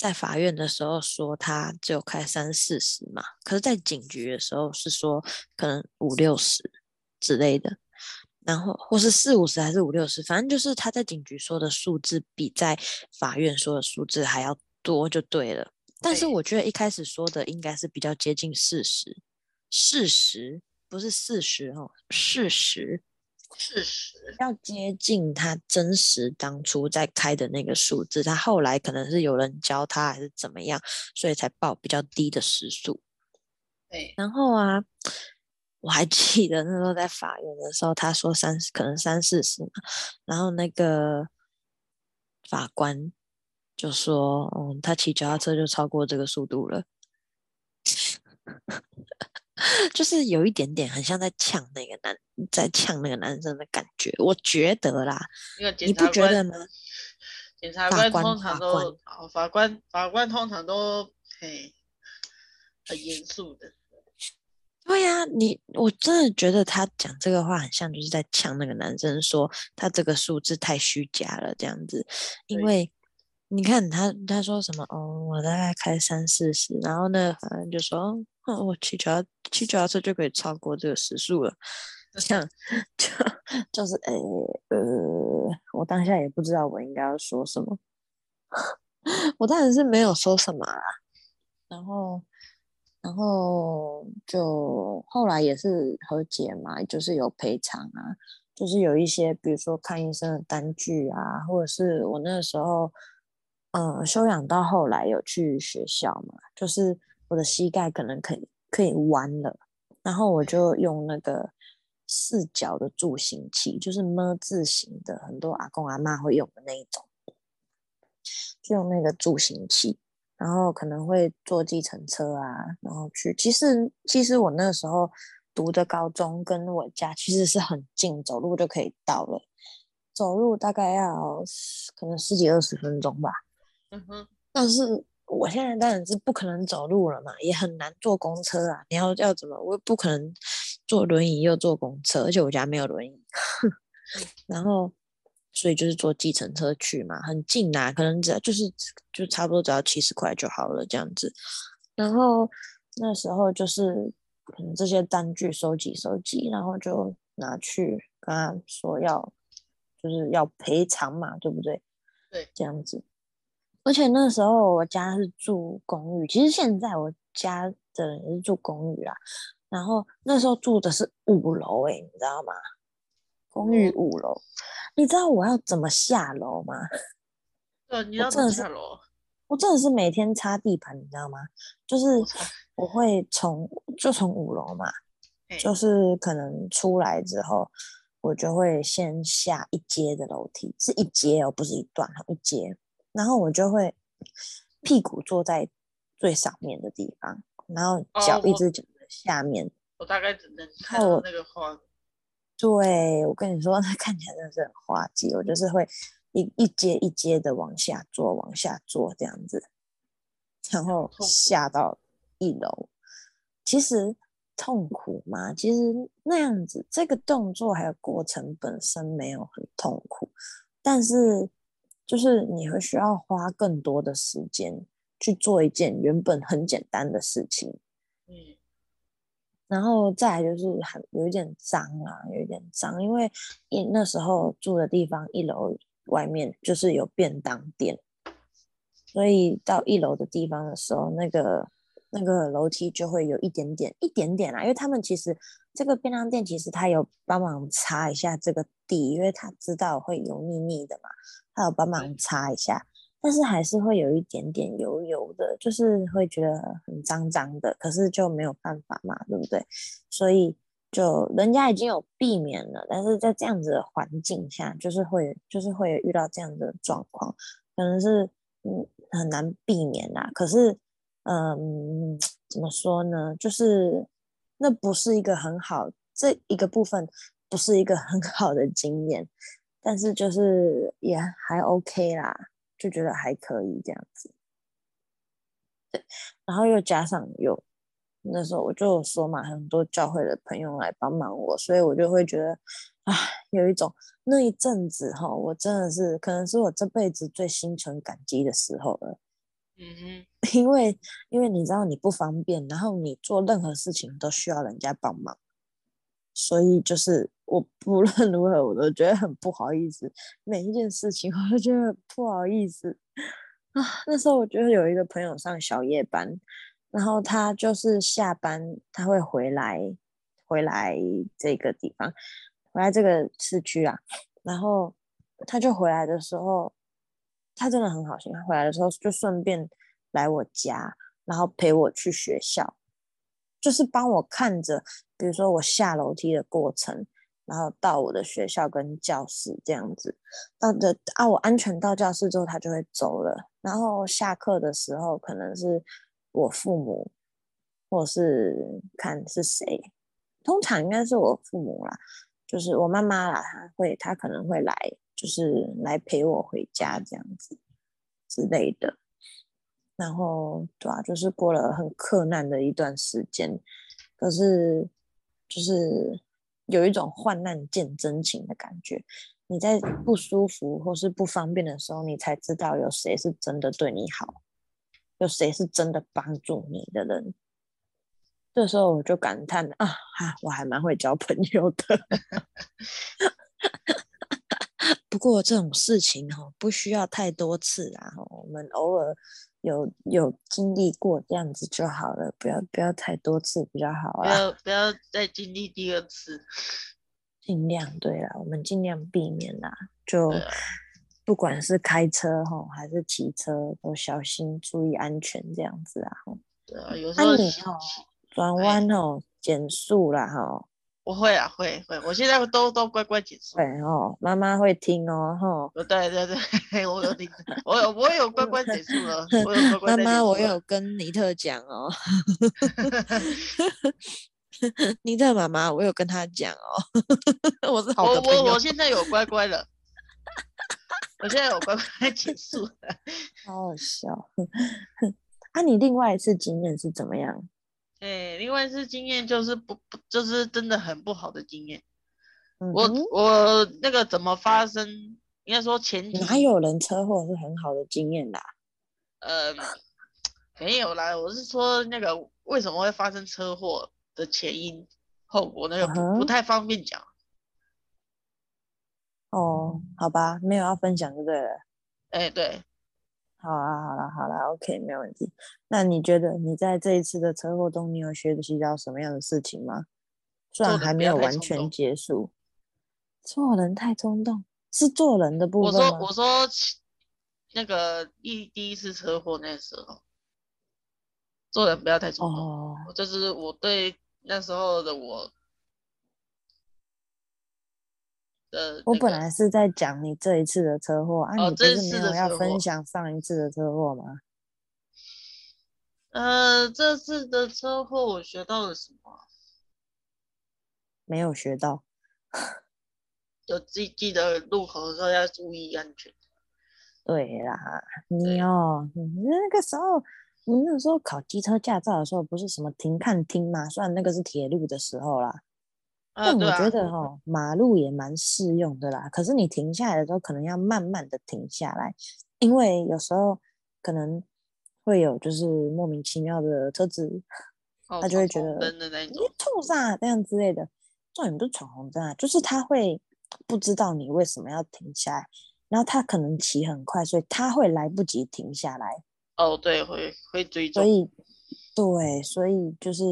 在法院的时候说他只有开三四十嘛，可是在警局的时候是说可能五六十之类的。然后或是四五十还是五六十，反正就是他在警局说的数字比在法院说的数字还要多就对了。但是我觉得一开始说的应该是比较接近事实，事实不是四十哦，事实，事实要接近他真实当初在开的那个数字。他后来可能是有人教他还是怎么样，所以才报比较低的时速。对，然后啊。我还记得那时候在法院的时候，他说三十，可能三四十嘛，然后那个法官就说：“嗯，他骑脚踏车就超过这个速度了。”就是有一点点很像在呛那个男，在呛那个男生的感觉，我觉得啦，你不觉得吗？检察官通常都，法官，法官，法官通常都嘿很严肃的。对呀、啊，你我真的觉得他讲这个话很像就是在呛那个男生，说他这个数字太虚假了这样子。因为你看他他说什么哦，我大概开三四十，然后呢，反正就说哦，我骑脚骑脚踏车就可以超过这个时速了。这样就就是诶呃，我当下也不知道我应该要说什么，我当然是没有说什么啦，然后。然后就后来也是和解嘛，就是有赔偿啊，就是有一些，比如说看医生的单据啊，或者是我那个时候，嗯，休养到后来有去学校嘛，就是我的膝盖可能可以可以弯了，然后我就用那个四脚的助行器，就是么字形的，很多阿公阿妈会用的那一种，就用那个助行器，然后可能会坐计程车啊，然后去。其实其实我那时候读的高中跟我家其实是很近，走路就可以到了，走路大概要可能十几二十分钟吧。嗯哼，但是。我现在当然是不可能走路了嘛，也很难坐公车啊。你要要怎么？我不可能坐轮椅又坐公车，而且我家没有轮椅。然后，所以就是坐计程车去嘛，很近啊，可能只要就是就差不多只要七十块就好了这样子。然后那时候就是可能这些单据收集收集，然后就拿去跟他说要就是要赔偿嘛，对不对？对，这样子。而且那时候我家是住公寓，其实现在我家的人也是住公寓啦。然后那时候住的是五楼，哎，你知道吗？公寓五楼，嗯，你知道我要怎么下楼吗？对，你要怎么下楼？我真的是每天擦地板，你知道吗？就是我会从就从五楼嘛，就是可能出来之后，我就会先下一阶的楼梯，是一阶哦，不是一段，一阶。然后我就会屁股坐在最上面的地方，然后脚一直脚在下面。哦、我，我大概只能看到那个花。对，我跟你说，那看起来真的是很滑稽。我就是会一一阶一阶的往下坐，往下坐这样子，然后下到一楼。其实痛苦吗？其实那样子，这个动作还有过程本身没有很痛苦，但是。就是你会需要花更多的时间去做一件原本很简单的事情，嗯，然后再来就是很有一点脏啊，有一点脏，因为一那时候住的地方一楼外面就是有便当店，所以到一楼的地方的时候，那个那个楼梯就会有一点点一点点啦，因为他们其实这个便当店其实他有帮忙擦一下这个地，因为他知道会油腻腻的嘛。他有帮忙擦一下，但是还是会有一点点油油的，就是会觉得很脏脏的。可是就没有办法嘛，对不对？所以就人家已经有避免了，但是在这样子的环境下，就是会就是会遇到这样的状况，可能是嗯很难避免啦。可是嗯怎么说呢？就是那不是一个很好，这一个部分不是一个很 好的经验。但是就是也还 OK 啦，就觉得还可以这样子。对，然后又加上有那时候我就说嘛，很多教会的朋友来帮忙我，所以我就会觉得啊，有一种那一阵子哈，我真的是可能是我这辈子最心存感激的时候了。嗯哼，因为因为你知道你不方便，然后你做任何事情都需要人家帮忙。所以就是我不论 如何，我都觉得很不好意思。每一件事情，我都觉得不好意思啊。那时候我觉得有一个朋友上小夜班，然后他就是下班他会回来，回来这个地方，回来这个市区啊。然后他就回来的时候，他真的很好心，他回来的时候就顺便来我家，然后陪我去学校。就是帮我看着，比如说我下楼梯的过程，然后到我的学校跟教室这样子，到的啊，我安全到教室之后，他就会走了。然后下课的时候，可能是我父母，或是看是谁，通常应该是我父母啦，就是我妈妈啦，她会，她可能会来，就是来陪我回家这样子之类的。然后，对啊，就是过了很克难的一段时间，可是就是有一种患难见真情的感觉。你在不舒服或是不方便的时候，你才知道有谁是真的对你好，有谁是真的帮助你的人。这时候我就感叹啊，哈，我还蛮会交朋友的。不过这种事情哦，不需要太多次啊，我们偶尔。有有经历过这样子就好了，不要不要太多次比较好啊！不要不要再经历第二次，尽量对啦，我们尽量避免啦。就不管是开车吼还是骑车，都小心注意安全这样子啊。对啊，有时候转弯哦，减速啦哈。我会啊，会会，我现在都都乖乖减速。对哦，妈妈会听哦，吼。对对对，我有听，我有我有乖乖减速了。我有乖乖妈妈，我有跟尼特讲哦。尼特妈妈，我有跟他讲哦。我是好。我我我现在有乖乖了。我现在有乖乖减速了。好好笑。啊，你另外一次经验是怎么样？哎、欸，另外是经验就是不不，就是真的很不好的经验。嗯、我我那个怎么发生？应该说前哪有人车祸是很好的经验啦？呃，没有啦，我是说那个为什么会发生车祸的前因后果，那个不、嗯、不太方便讲。哦，好吧，没有要分享就对了。哎、欸，对。好啊，好啦，好啦，OK，没有问题。那你觉得你在这一次的车祸中，你有学习到什么样的事情吗？虽然还没有完全结束。做人太冲动，是做人的部分？我说，我说，那个一第一次车祸那时候，做人不要太冲动。哦，就是我对那时候的我。呃，我本来是在讲你这一次的车祸啊，你不是没有要分享上一次的车祸吗？呃，这次的车祸我学到了什么？没有学到，就记记得路口的时候要注意安全。对啦，你哦，你那个时候，你那个时候考机车驾照的时候，不是什么停看听吗？虽然那个是铁路的时候啦。但我觉得哈、哦，马路也蛮适用的啦。可是你停下来的时候，可能要慢慢的停下来，因为有时候可能会有就是莫名其妙的车子，他就会觉得你冲啥这样之类的。重点不是闯红灯啊，就是他会不知道你为什么要停下来，然后他可能骑很快，所以他会来不及停下来。哦，对，会会追所以对，所以就是。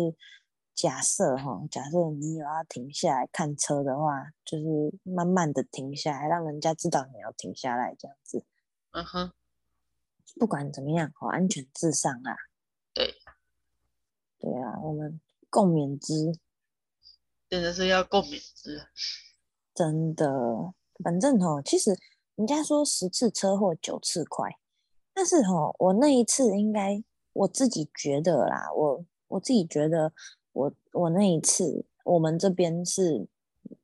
假设哈，假设你有要停下来看车的话，就是慢慢的停下来，让人家知道你要停下来，这样子。嗯哼，不管怎么样，好，安全至上啊。对，对啊，我们共勉之。真的是要共勉之。真的，反正哈，其实人家说十次车祸九次快，但是哈，我那一次应该我自己觉得啦，我我自己觉得。我我那一次，我们这边是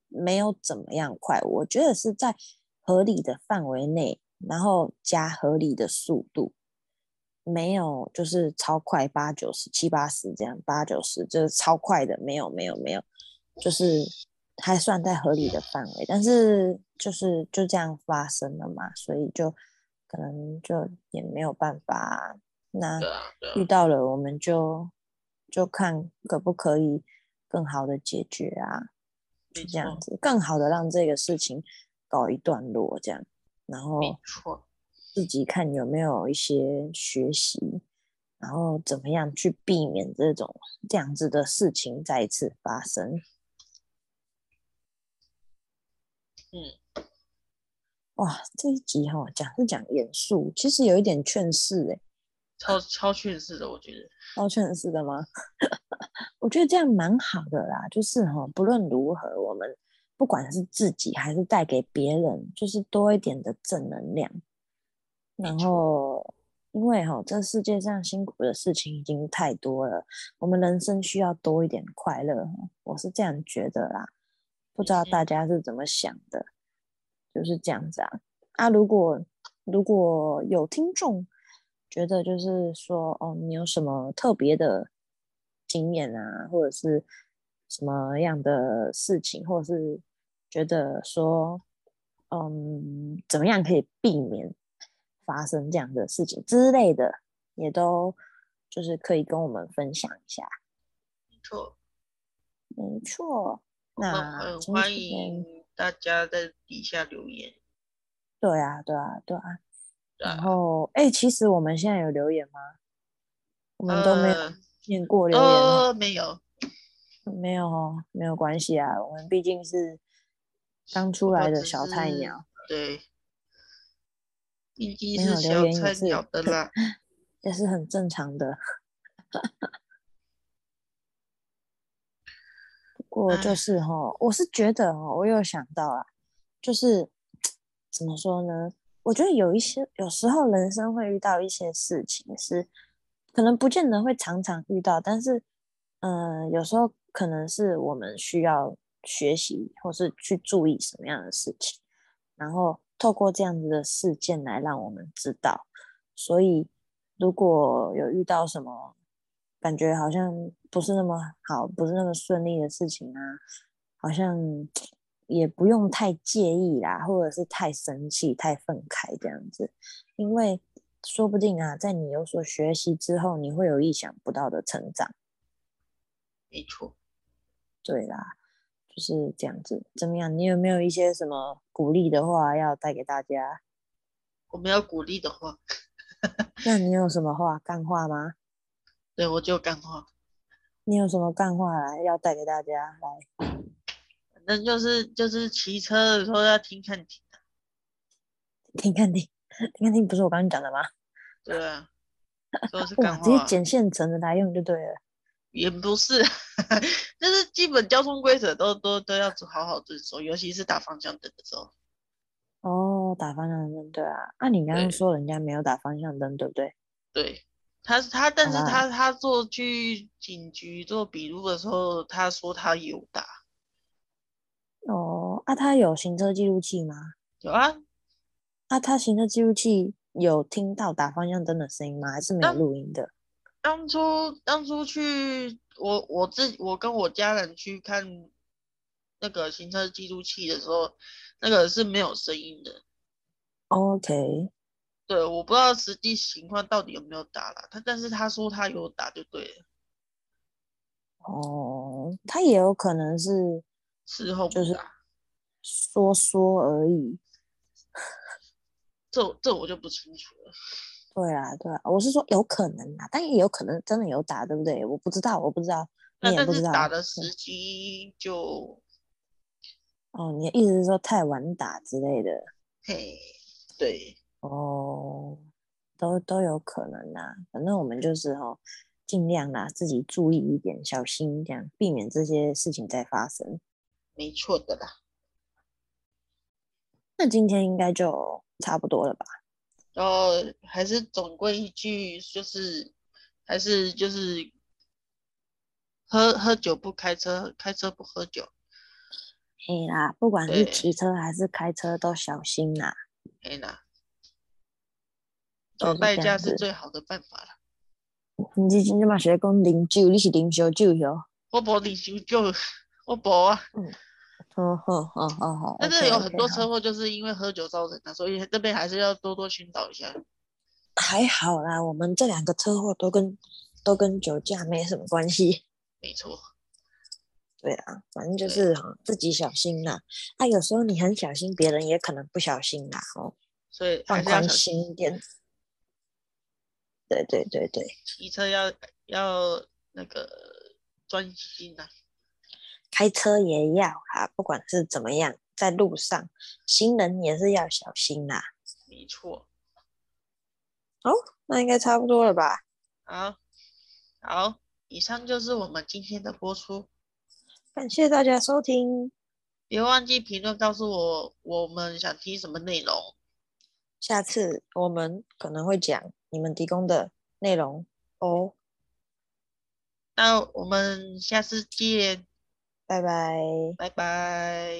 没有怎么样快，我觉得是在合理的范围内，然后加合理的速度，没有就是超快八九十七八十这样，八九十就是超快的，没有没有没有，就是还算在合理的范围，但是就是就这样发生了嘛，所以就可能就也没有办法，那遇到了我们就。就看可不可以更好的解决啊，这样子更好的让这个事情告一段落，这样，然后自己看有没有一些学习，然后怎么样去避免这种这样子的事情再一次发生。嗯，哇，这一集哈讲是讲严肃，其实有一点劝世哎。超超劝世的，我觉得超劝世的吗？我觉得这样蛮好的啦，就是哈，不论如何，我们不管是自己还是带给别人，就是多一点的正能量。然后，因为哈，这世界上辛苦的事情已经太多了，我们人生需要多一点快乐。我是这样觉得啦，不知道大家是怎么想的，就是这样子啊。啊，如果如果有听众。觉得就是说，哦，你有什么特别的经验啊，或者是什么样的事情，或者是觉得说，嗯，怎么样可以避免发生这样的事情之类的，也都就是可以跟我们分享一下。没错，没错。那很欢迎大家在底下留言。对啊，对啊，对啊。然后，哎，其实我们现在有留言吗？我们都没有念过留言，没有，没有哦，没有关系啊。我们毕竟是刚出来的小菜鸟，对，毕竟是小菜鸟的啦，也是很正常的。不过就是哈，唉我是觉得哦，我有想到啊，就是 怎么说呢？我觉得有一些有时候人生会遇到一些事情是，可能不见得会常常遇到，但是嗯、有时候可能是我们需要学习或是去注意什么样的事情，然后透过这样子的事件来让我们知道。所以如果有遇到什么，感觉好像不是那么好，不是那么顺利的事情啊，好像也不用太介意啦，或者是太生气、太愤慨这样子，因为说不定啊，在你有所学习之后，你会有意想不到的成长。没错，对啦，就是这样子。怎么样？你有没有一些什么鼓励的话要带给大家？我没有鼓励的话。那你有什么话干话吗？对，我就干话。你有什么干话来要带给大家来？反正就是就是骑车的时候要听看听，听看停，听看停，不是我刚刚讲的吗？对啊，都是干话。直接捡现成的来用就对了。也不是，就是基本交通规则都都都要好好遵守，尤其是打方向灯的时候。哦，打方向灯，对啊。那、啊、你刚刚说人家没有打方向灯，对不对？对。他他，但是他他做去警局做笔录的时候，他说他有打。哦，啊，他有行车记录器吗？有啊。啊，他行车记录器有听到打方向灯的声音吗？还是没有录音的？当初当初去我我自我跟我家人去看那个行车记录器的时候，那个是没有声音的。OK。对，我不知道实际情况到底有没有打了，他但是他说他有打就对了。哦，他也有可能是事后就是说说而已。这这我就不清楚了。对啊，对啊，我是说有可能啊，但也有可能真的有打，对不对？我不知道，我不知道，你也不知道。打的时机就……哦，你的意思是说太晚打之类的？嘿，对。哦，都都有可能啦，反正我们就是、哦，尽量啦，自己注意一点，小心一点，避免这些事情再发生。没错的啦。那今天应该就差不多了吧？然后还是总归一句，就是还是就是喝喝酒不开车，开车不喝酒。嘿啦，不管是骑车还是开车，都小心啦。嘿啦。找代驾是最好的办法了。你今天嘛是在讲啉酒，你是啉烧酒哟？我无啉烧酒，我无啊。嗯，好好好好好。但是有很多车祸就是因为喝酒造成的，所以这边还是要多多宣导一下。还好啦，我们这两个车祸都跟都跟酒驾没什么关系。没错。对啊，反正就是哈，自己小心啦。啊，有时候你很小心，别人也可能不小心啦。哦，所以放宽心一点。对对对对，骑车要要那个专心呐、啊，开车也要啊，不管是怎么样，在路上行人也是要小心啦、啊。没错。哦，那应该差不多了吧？好，好，以上就是我们今天的播出，感谢大家收听，别忘记评论告诉我我们想听什么内容，下次我们可能会讲。你们提供的内容哦，那我们下次见，拜拜，拜拜。